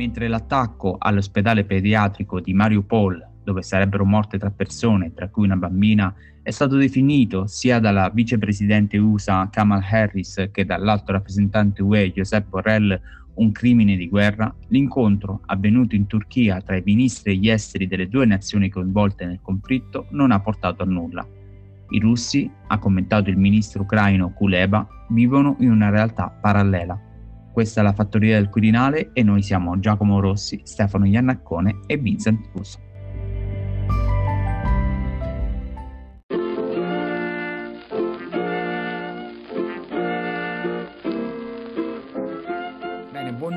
mentre l'attacco all'ospedale pediatrico di Mariupol, dove sarebbero morte tre persone, tra cui una bambina, è stato definito sia dalla vicepresidente USA Kamal Harris che dall'alto rappresentante UE Josep Borrell un crimine di guerra, l'incontro avvenuto in Turchia tra i ministri degli esteri delle due nazioni coinvolte nel conflitto non ha portato a nulla. I russi, ha commentato il ministro ucraino Kuleba, vivono in una realtà parallela. Questa è la Fattoria del Quirinale e noi siamo Giacomo Rossi, Stefano Iannaccone e Vincent Russo.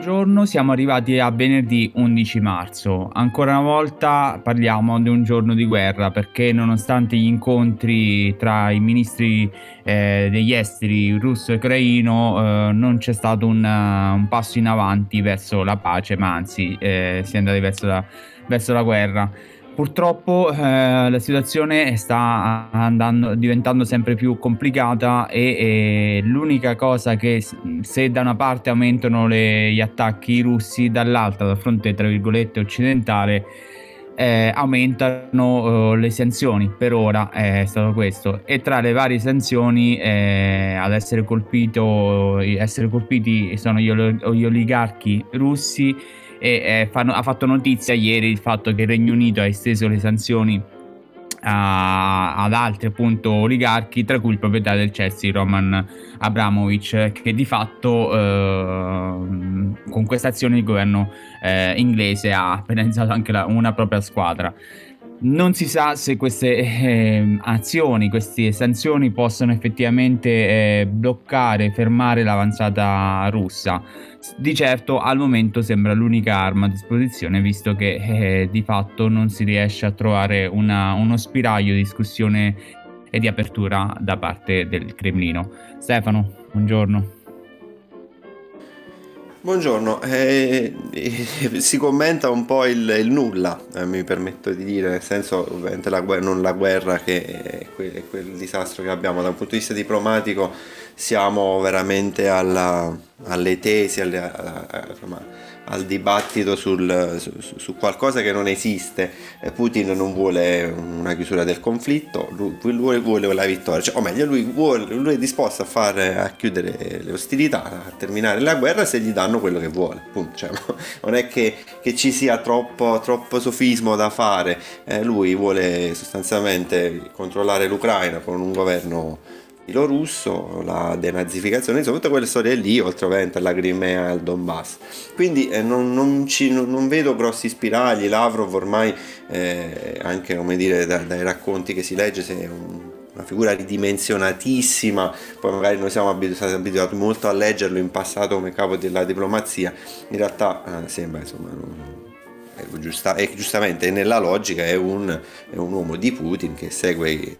Buongiorno, siamo arrivati a venerdì 11 marzo. Ancora una volta parliamo di un giorno di guerra perché nonostante gli incontri tra i ministri eh, degli esteri russo e ucraino eh, non c'è stato un, un, passo in avanti verso la pace, ma anzi eh, si è andati verso la, verso la guerra. Purtroppo eh, la situazione sta andando, diventando sempre più complicata e, e, l'unica cosa che se da una parte aumentano le, gli attacchi russi, dall'altra, dal fronte tra virgolette occidentale, eh, aumentano eh, le sanzioni. Per ora è stato questo. E tra le varie sanzioni eh, ad essere, colpito, essere colpiti sono gli, gli oligarchi russi e eh, fanno, ha fatto notizia ieri il fatto che il Regno Unito ha esteso le sanzioni a, ad altri appunto oligarchi, tra cui il proprietario del Chelsea Roman Abramovic, che di fatto eh, con questa azione il governo eh, inglese ha penalizzato anche la, una propria squadra. Non si sa se queste eh, azioni, queste sanzioni possono effettivamente eh, bloccare, fermare l'avanzata russa. Di certo al momento sembra l'unica arma a disposizione visto che eh, di fatto non si riesce a trovare una, uno spiraglio di discussione e di apertura da parte del Cremlino. Stefano, buongiorno. Buongiorno, eh, si commenta un po' il, il nulla, eh, mi permetto di dire, nel senso ovviamente la, non la guerra che è quel, quel, disastro che abbiamo. Da un punto di vista diplomatico, siamo veramente alla, alle tesi, alle, alla, alla, al dibattito sul, su, su, qualcosa che non esiste. Putin non vuole una chiusura del conflitto, lui, lui vuole la vittoria, cioè, o meglio, lui, vuole, lui, è disposto a, fare, a chiudere le ostilità, a terminare la guerra se gli danno quello che vuole. Cioè, non è che, che, ci sia troppo, troppo sofismo da fare, eh, lui vuole sostanzialmente controllare l'Ucraina con un governo filorusso, la denazificazione, insomma tutte quelle storie lì, oltre ovviamente alla Crimea e al Donbass. Quindi eh, non, non, ci, non, non, vedo grossi spiragli, Lavrov ormai eh, anche come dire, da, dai racconti che si legge se è un, una figura ridimensionatissima, poi magari noi siamo stati abituati molto a leggerlo in passato come capo della diplomazia, in realtà eh, sembra insomma... Giusta, è giustamente nella logica è un, è un uomo di Putin che segue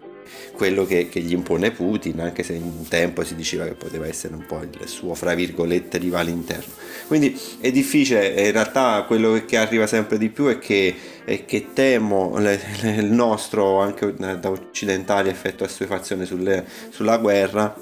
quello che, che, gli impone Putin, anche se in tempo si diceva che poteva essere un po' il suo, fra virgolette, rivale interno. Quindi è difficile, in realtà quello che arriva sempre di più è che, è che temo le, le, il nostro, anche da occidentali, effetto assuefazione sulle, sulla guerra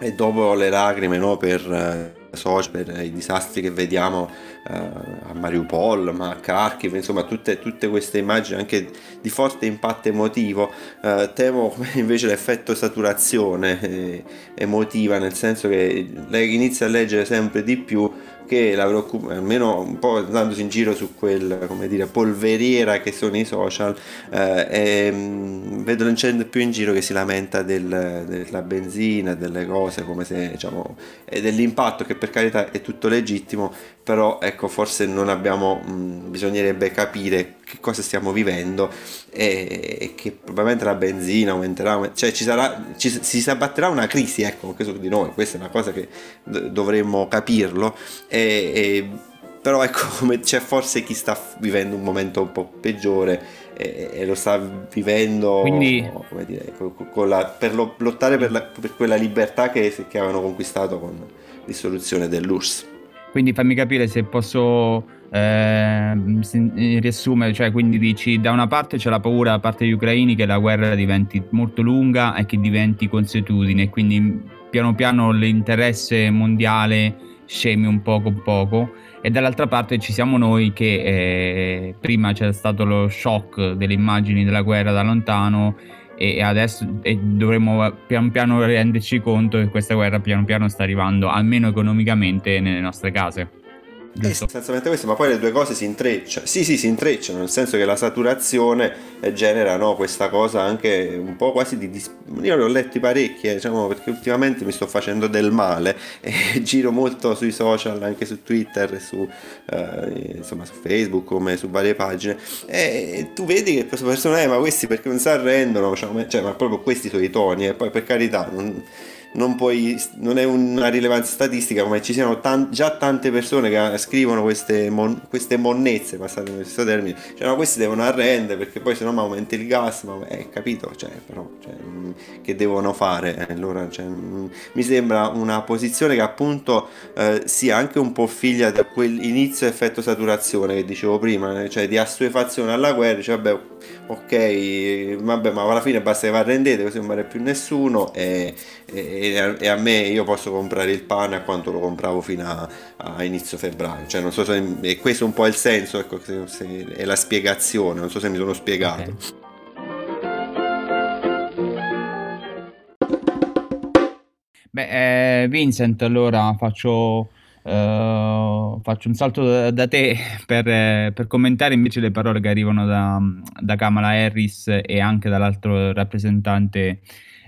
e dopo le lacrime no, per social, per i disastri che vediamo eh, a Mariupol, ma a Kharkiv, insomma tutte, tutte, queste immagini anche di forte impatto emotivo, eh, temo invece l'effetto saturazione eh, emotiva, nel senso che lei inizia a leggere sempre di più che la preoccupa, almeno un po' andandosi in giro su quel, come dire, polveriera che sono i social, eh, e, mh, vedo non c'è più in giro che si lamenta del, della benzina, delle cose, come se, diciamo, e dell'impatto che per carità è tutto legittimo, però ecco, forse non abbiamo, mh, bisognerebbe capire che cosa stiamo vivendo e, e, che probabilmente la benzina aumenterà, cioè ci sarà, ci, si abbatterà una crisi, ecco, anche su di noi, questa è una cosa che dovremmo capirlo, e, e, però ecco, c'è forse chi sta vivendo un momento un po' peggiore e, lo sta vivendo Quindi... dire, con, con la, per lo, lottare per, la, per, quella libertà che, che avevano conquistato con l'istituzione dell'URSS. Quindi fammi capire se posso eh, riassumere, cioè quindi dici da una parte c'è la paura da parte degli ucraini che la guerra diventi molto lunga e che diventi consuetudine, quindi piano piano l'interesse mondiale scemi un poco poco. E dall'altra parte ci siamo noi che eh, prima c'è stato lo shock delle immagini della guerra da lontano e adesso e dovremmo pian piano renderci conto che questa guerra piano piano sta arrivando almeno economicamente nelle nostre case. È essenzialmente questo, ma poi le due cose si intrecciano. Sì, sì, si intrecciano, nel senso che la saturazione eh, genera no, questa cosa anche un po' quasi di... Dis- Io ne ho letti parecchie, diciamo, perché ultimamente mi sto facendo del male e giro molto sui social, anche su Twitter, su, eh, insomma, su Facebook, come su varie pagine. E tu vedi che queste persone, eh, ma questi perché non si arrendono, cioè, cioè, ma proprio questi sono i toni, e poi per carità... Non, non, puoi, non è una rilevanza statistica come ci siano tan- già tante persone che scrivono queste, mon- queste monnezze, passate questo termine, cioè no, questi devono arrendere perché poi se no aumenta il gas, ma è capito, cioè, però, cioè, mm, che devono fare? Eh, allora, cioè, mm, mi sembra una posizione che appunto eh, sia anche un po' figlia di quell'inizio effetto saturazione che dicevo prima, eh, cioè di assuefazione alla guerra, cioè, vabbè, ok, vabbè, ma alla fine basta che vi arrendete, così non muore più nessuno e, e, e, a me io posso comprare il pane a quanto lo compravo fino a, a inizio febbraio, cioè non so se e questo è un po' il senso, ecco, se, se, è la spiegazione, non so se mi sono spiegato. Okay. Beh, eh, Vincent, allora faccio Uh, faccio un salto da, da te per, per, commentare invece le parole che arrivano da, da Kamala Harris e anche dall'altro rappresentante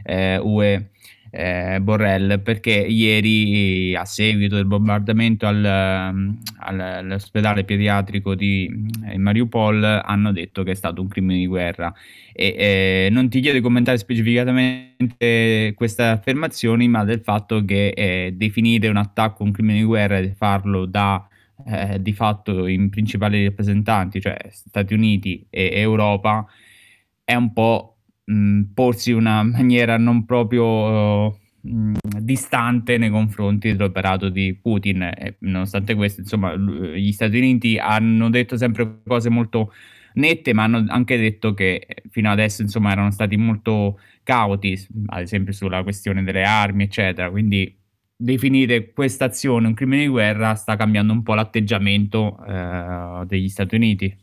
eh, UE eh, Borrell perché ieri a seguito del bombardamento al, al, all'ospedale pediatrico di eh, Mariupol hanno detto che è stato un crimine di guerra. E eh, non ti chiedo di commentare specificatamente queste affermazioni ma del fatto che eh, definire un attacco un crimine di guerra e farlo da eh, di fatto i principali rappresentanti cioè Stati Uniti e Europa è un po' mh, porsi una maniera non proprio mh, distante nei confronti dell'operato di Putin. E, nonostante questo, insomma, gli Stati Uniti hanno detto sempre cose molto nette, ma hanno anche detto che fino adesso insomma erano stati molto cauti, ad esempio sulla questione delle armi, eccetera. Quindi definire questa azione un crimine di guerra sta cambiando un po' l'atteggiamento eh, degli Stati Uniti.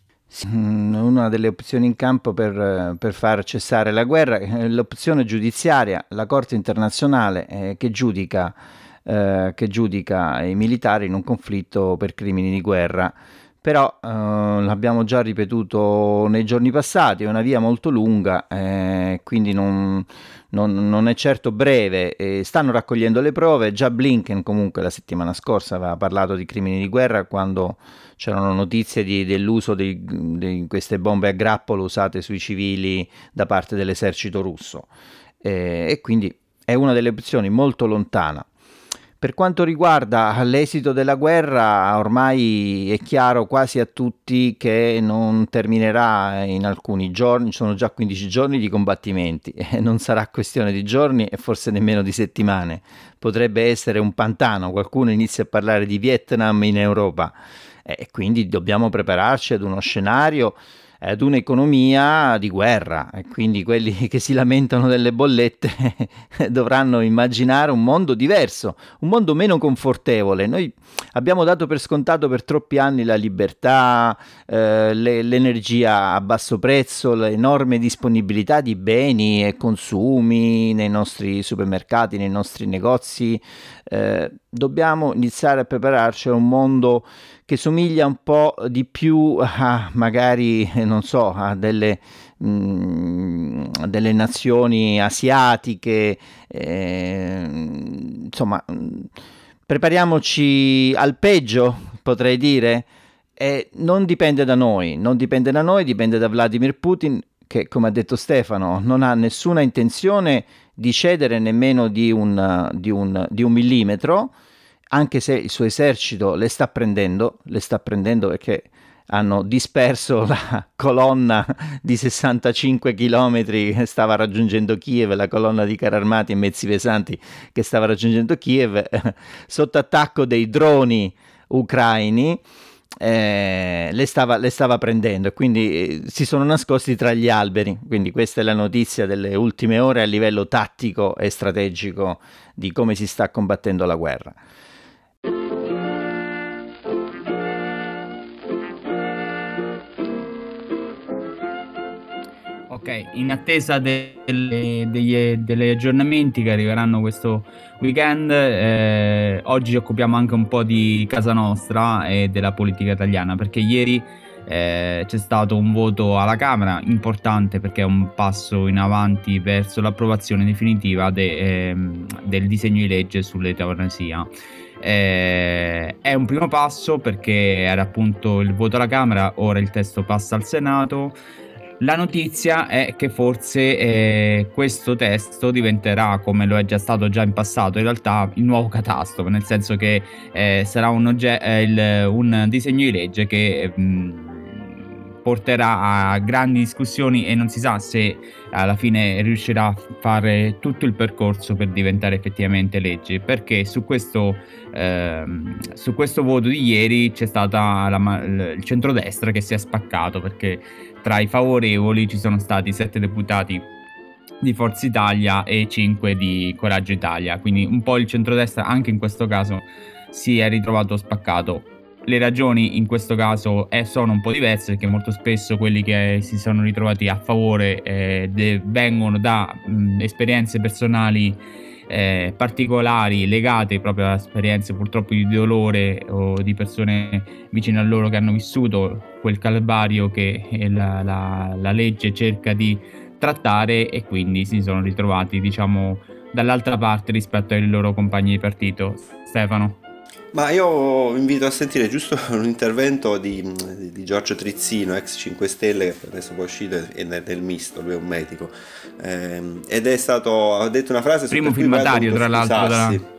Mm, una delle opzioni in campo per, per, far cessare la guerra è l'opzione giudiziaria, la Corte internazionale eh, che, giudica, eh, che, giudica, i militari in un conflitto per crimini di guerra. Però eh, l'abbiamo già ripetuto nei giorni passati, è una via molto lunga, eh, quindi non, non, non, è certo breve. stanno raccogliendo le prove, già Blinken comunque la settimana scorsa aveva parlato di crimini di guerra quando c'erano notizie di, dell'uso di, di, queste bombe a grappolo usate sui civili da parte dell'esercito russo e, e quindi è una delle opzioni molto lontana. Per quanto riguarda l'esito della guerra, ormai è chiaro quasi a tutti che non terminerà in alcuni giorni, sono già 15 giorni di combattimenti e non sarà questione di giorni e forse nemmeno di settimane. Potrebbe essere un pantano, qualcuno inizia a parlare di Vietnam in Europa e quindi dobbiamo prepararci ad uno scenario ad un'economia di guerra e quindi quelli che si lamentano delle bollette dovranno immaginare un mondo diverso, un mondo meno confortevole. Noi abbiamo dato per scontato per troppi anni la libertà, eh, le, l'energia a basso prezzo, l'enorme disponibilità di beni e consumi nei nostri supermercati, nei nostri negozi. Eh, dobbiamo iniziare a prepararci a un mondo che somiglia un po' di più a magari, non so, a delle, mh, mm, delle nazioni asiatiche, eh, insomma, prepariamoci al peggio, potrei dire. E non dipende da noi, non dipende da noi, dipende da Vladimir Putin che, come ha detto Stefano, non ha nessuna intenzione di cedere nemmeno di un, di un, di un millimetro anche se il suo esercito le sta prendendo, le sta prendendo perché hanno disperso la colonna di 65 km che stava raggiungendo Kiev, la colonna di carri armati e mezzi pesanti che stava raggiungendo Kiev, sotto attacco dei droni ucraini. Eh, le, stava, le, stava, prendendo e quindi eh, si sono nascosti tra gli alberi. Quindi questa è la notizia delle ultime ore a livello tattico e strategico di come si sta combattendo la guerra. Ok, in attesa delle, degli, degli aggiornamenti che arriveranno questo weekend, eh, oggi ci occupiamo anche un po' di casa nostra e della politica italiana, perché ieri eh, c'è stato un voto alla Camera importante perché è un passo in avanti verso l'approvazione definitiva de, eh, del disegno di legge sull'eutanasia. Eh, è un primo passo perché era appunto il voto alla Camera, ora il testo passa al Senato. La notizia è che forse eh, questo testo diventerà, come lo è già stato già in passato, in realtà il nuovo catastro, nel senso che eh, sarà un, ogge- eh, il, un, disegno di legge che mh, mm, porterà a grandi discussioni e non si sa se alla fine riuscirà a fare tutto il percorso per diventare effettivamente legge, perché su questo, ehm, su questo voto di ieri c'è stata la, il centrodestra che si è spaccato, perché tra i favorevoli ci sono stati sette deputati di Forza Italia e 5 di Coraggio Italia, quindi un po' il centrodestra anche in questo caso si è ritrovato spaccato. Le ragioni in questo caso è, sono un po' diverse perché molto spesso quelli che si sono ritrovati a favore eh, de- vengono da mh, esperienze personali eh, particolari legate proprio a esperienze purtroppo di dolore o di persone vicine a loro che hanno vissuto quel calvario che la, la, la legge cerca di trattare e quindi si sono ritrovati diciamo dall'altra parte rispetto ai loro compagni di partito. Stefano. Ma io invito a sentire giusto un intervento di, di Giorgio Trizzino, ex 5 Stelle, che adesso poi è uscito è nel, nel misto, lui è un medico, eh, ed è stato, ha detto una frase... Primo firmatario tra l'altro della...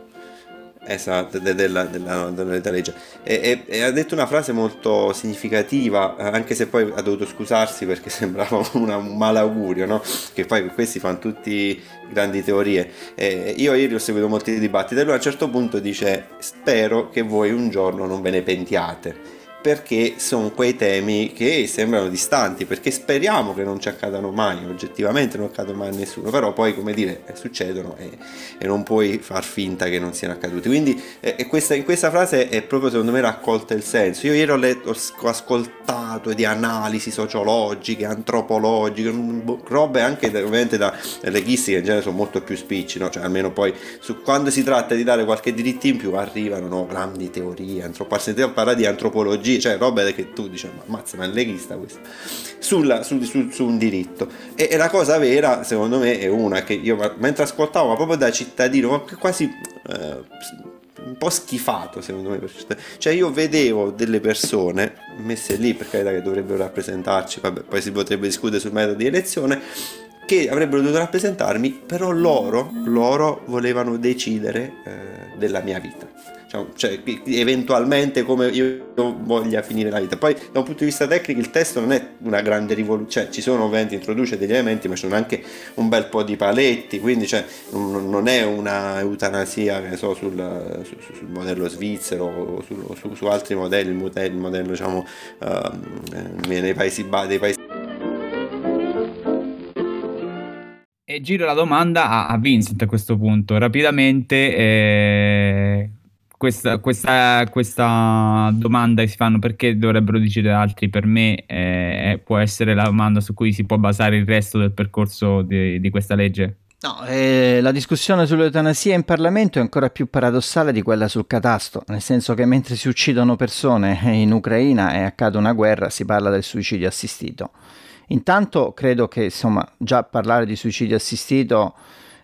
Esatto, della, della, della legge. E, e, e, ha detto una frase molto significativa, anche se poi ha dovuto scusarsi perché sembrava una, un malaugurio, no? Che poi questi fanno tutti grandi teorie. E io ieri ho seguito molti dibattiti e lui a un certo punto dice spero che voi un giorno non ve ne pentiate perché sono quei temi che sembrano distanti, perché speriamo che non ci accadano mai, oggettivamente non accadono mai a nessuno, però poi come dire eh, succedono e, e, non puoi far finta che non siano accaduti. Quindi eh, questa, in questa frase è proprio secondo me raccolta il senso. Io ieri ho, letto, ho ascoltato di analisi sociologiche, antropologiche, robe anche ovviamente da leghisti che in genere sono molto più spicci, no? cioè almeno poi su, quando si tratta di dare qualche diritto in più arrivano no? grandi teorie, antropo- parla di antropologia ideologie, cioè robe che tu dici, ma mazza, ma è leghista questo, Sulla, su, su, su, un diritto. E, e, la cosa vera, secondo me, è una che io mentre ascoltavo, ma proprio da cittadino, quasi eh, un po' schifato, secondo me. Cioè io vedevo delle persone messe lì, per carità che dovrebbero rappresentarci, vabbè, poi si potrebbe discutere sul metodo di elezione, che avrebbero dovuto rappresentarmi, però loro, loro volevano decidere eh, della mia vita cioè, eventualmente come io voglia finire la vita. Poi da un punto di vista tecnico il testo non è una grande rivoluzione, cioè ci sono ovviamente introduce degli elementi, ma ci sono anche un bel po' di paletti, quindi cioè, non è una eutanasia che so, sul, sul, sul, modello svizzero o su, su, altri modelli, il modello, il modello diciamo, uh, nei paesi, dei paesi E giro la domanda a, Vincent a questo punto, rapidamente. Eh, questa, questa, questa, domanda che si fanno perché dovrebbero decidere altri per me eh, può essere la domanda su cui si può basare il resto del percorso di, di questa legge? No, eh, la discussione sull'eutanasia in Parlamento è ancora più paradossale di quella sul catasto, nel senso che mentre si uccidono persone in Ucraina e accade una guerra si parla del suicidio assistito. Intanto credo che insomma già parlare di suicidio assistito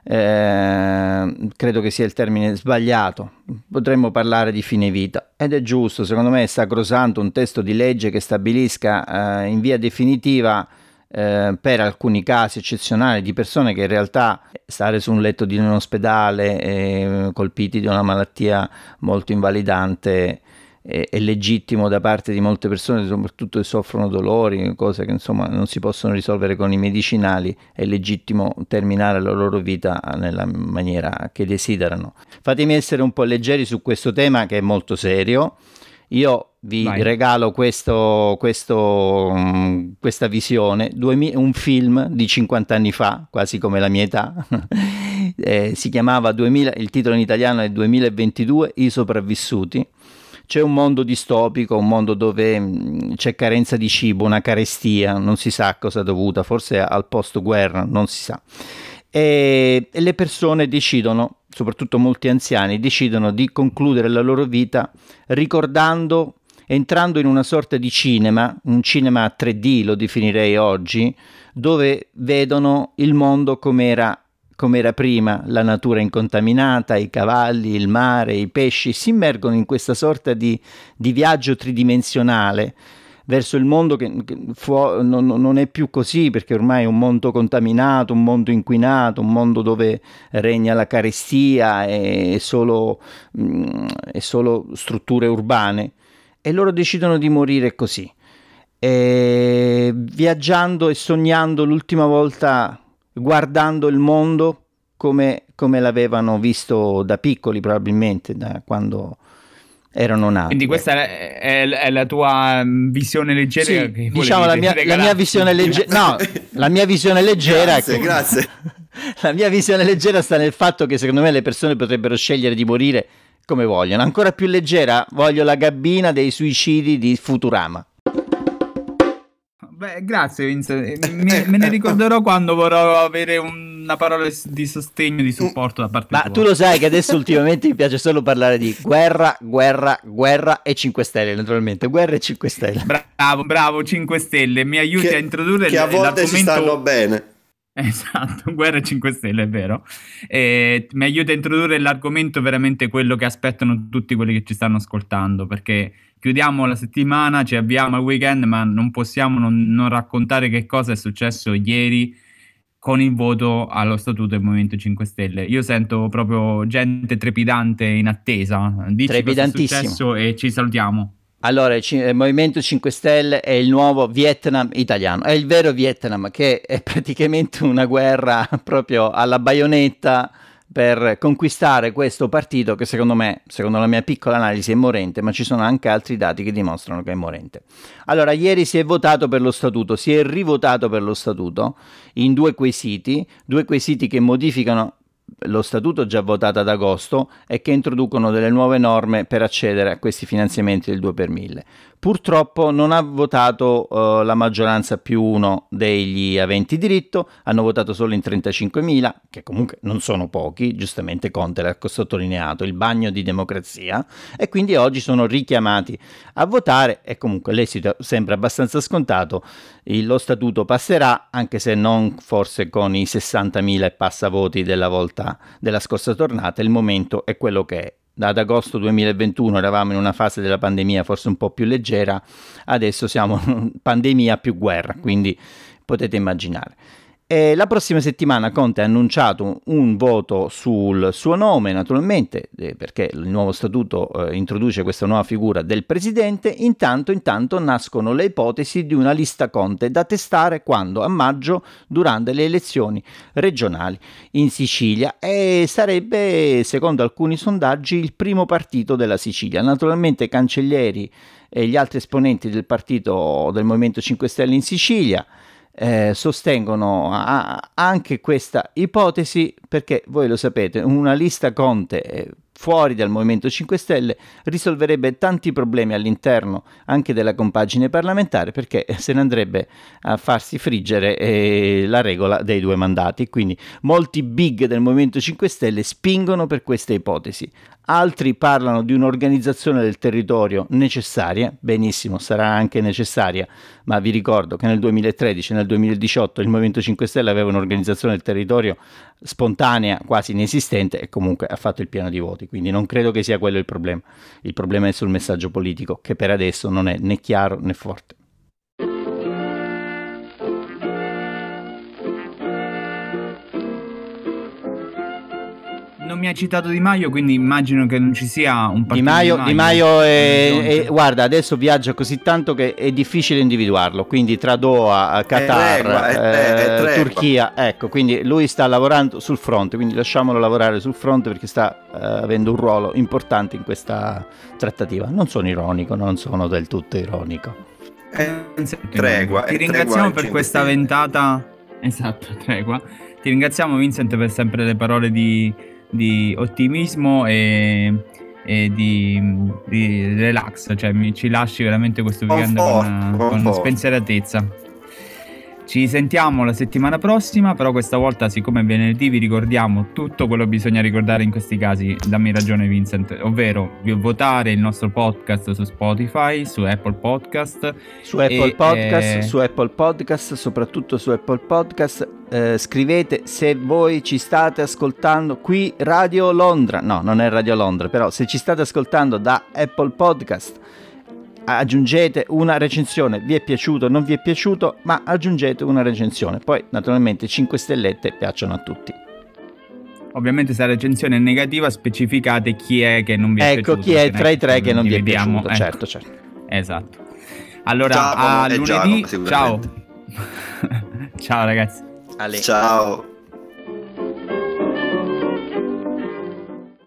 eh, credo che sia il termine sbagliato. Potremmo parlare di fine vita ed è giusto, secondo me è sacrosanto un testo di legge che stabilisca eh, in via definitiva eh, per alcuni casi eccezionali di persone che in realtà stare su un letto di un ospedale eh, colpiti di una malattia molto invalidante è, è, legittimo da parte di molte persone, soprattutto che soffrono dolori, cose che insomma non si possono risolvere con i medicinali, è legittimo terminare la loro vita nella maniera che desiderano. Fatemi essere un po' leggeri su questo tema che è molto serio. Io vi Vai. regalo questo, questo, um, questa visione, Duemi- un film di 50 anni fa, quasi come la mia età, eh, si chiamava 2000, il titolo in italiano è 2022, I sopravvissuti, c'è un mondo distopico, un mondo dove mm, c'è carenza di cibo, una carestia, non si sa cosa dovuta, forse al post guerra, non si sa. E, e le persone decidono, soprattutto molti anziani, decidono di concludere la loro vita ricordando entrando in una sorta di cinema, un cinema 3D lo definirei oggi, dove vedono il mondo com'era, com'era prima, la natura incontaminata, i cavalli, il mare, i pesci, si immergono in questa sorta di, di viaggio tridimensionale verso il mondo che, che fu- non, non, è più così perché ormai è un mondo contaminato, un mondo inquinato, un mondo dove regna la carestia e solo, mm, e solo strutture urbane e loro decidono di morire così. E viaggiando e sognando l'ultima volta, guardando il mondo come, come l'avevano visto da piccoli, probabilmente, da quando erano nati. Quindi questa è, è, è la tua mm, visione leggera? Sì, diciamo la mia, la mia, visione leggera. No, la mia visione leggera. grazie, grazie. la mia visione leggera sta nel fatto che secondo me le persone potrebbero scegliere di morire come vogliono. Ancora più leggera, voglio la gabbina dei suicidi di Futurama. Beh, grazie Vincent. Me, me ne ricorderò quando vorrò avere una parola di sostegno, di supporto da parte Ma tua. tu lo sai che adesso ultimamente mi piace solo parlare di guerra, guerra, guerra e 5 Stelle, naturalmente. Guerra e 5 Stelle. Bravo, bravo, 5 Stelle. Mi aiuti che, a introdurre che a volte ci stanno bene. Esatto, Guerra 5 Stelle, è vero. E mi aiuta a introdurre l'argomento veramente quello che aspettano tutti quelli che ci stanno ascoltando, perché chiudiamo la settimana, ci avviamo al weekend, ma non possiamo non, non raccontare che cosa è successo ieri con il voto allo statuto del Movimento 5 Stelle. Io sento proprio gente trepidante in attesa. Dici successo e ci salutiamo. Allora, il Movimento 5 Stelle è il nuovo Vietnam italiano, è il vero Vietnam che è praticamente una guerra proprio alla baionetta per conquistare questo partito che secondo me, secondo la mia piccola analisi, è morente, ma ci sono anche altri dati che dimostrano che è morente. Allora, ieri si è votato per lo statuto, si è rivotato per lo statuto in due quesiti, due quesiti che modificano lo statuto già votato ad agosto e che introducono delle nuove norme per accedere a questi finanziamenti del 2 per 1000. Purtroppo non ha votato uh, la maggioranza più uno degli aventi diritto, hanno votato solo in 35.000, che comunque non sono pochi, giustamente Conte l'ha sottolineato, il bagno di democrazia, e quindi oggi sono richiamati a votare e comunque l'esito sembra abbastanza scontato, lo statuto passerà, anche se non forse con i 60.000 e passa della volta della scorsa tornata, il momento è quello che è ad agosto 2021 eravamo in una fase della pandemia forse un po' più leggera, adesso siamo pandemia più guerra, quindi potete immaginare. E la prossima settimana Conte ha annunciato un voto sul suo nome, naturalmente, eh, perché il nuovo statuto eh, introduce questa nuova figura del presidente. Intanto, intanto nascono le ipotesi di una lista Conte da testare quando? A maggio, durante le elezioni regionali in Sicilia e sarebbe, secondo alcuni sondaggi, il primo partito della Sicilia. Naturalmente Cancellieri e gli altri esponenti del partito del Movimento 5 Stelle in Sicilia eh, sostengono a, anche questa ipotesi perché voi lo sapete, una lista Conte fuori dal Movimento 5 Stelle risolverebbe tanti problemi all'interno anche della compagine parlamentare perché se ne andrebbe a farsi friggere eh, la regola dei due mandati. Quindi molti big del Movimento 5 Stelle spingono per questa ipotesi altri parlano di un'organizzazione del territorio necessaria, benissimo, sarà anche necessaria, ma vi ricordo che nel 2013 e nel 2018 il Movimento 5 Stelle aveva un'organizzazione del territorio spontanea, quasi inesistente e comunque ha fatto il piano di voti, quindi non credo che sia quello il problema. Il problema è sul messaggio politico, che per adesso non è né chiaro né forte. Non mi ha citato Di Maio, quindi immagino che non ci sia un partito Di Maio. Di Maio, Di Maio è, è, guarda, adesso viaggia così tanto che è difficile individuarlo. Quindi tra Doha, Qatar, regua, è, eh, Turchia, ecco, quindi lui sta lavorando sul fronte, quindi lasciamolo lavorare sul fronte perché sta uh, avendo un ruolo importante in questa trattativa. Non sono ironico, non sono del tutto ironico. Eh, tregua. Ti ringraziamo per questa ventata. Esatto, tregua. Ti ringraziamo Vincent per sempre le parole di di ottimismo e e di, di relax, cioè mi, ci lasci veramente questo weekend con, con spensieratezza. Ci sentiamo la settimana prossima, però questa volta, siccome è venerdì, vi ricordiamo tutto quello che bisogna ricordare in questi casi. Dammi ragione, Vincent, ovvero votare il nostro podcast su Spotify, su Apple Podcast. Su Apple e, Podcast, eh... su Apple Podcast, soprattutto su Apple Podcast. Eh, scrivete se voi ci state ascoltando qui Radio Londra. No, non è Radio Londra, però se ci state ascoltando da Apple Podcast aggiungete una recensione, vi è piaciuto, non vi è piaciuto, ma aggiungete una recensione. Poi naturalmente 5 stellette piacciono a tutti. Ovviamente se la recensione è negativa specificate chi è che non vi è ecco, piaciuto. Ecco chi è tra i tre che non vi è piaciuto, ecco. certo, certo. Esatto. Allora, ciao, a lunedì, ciao. ciao ragazzi. Ale. Ciao.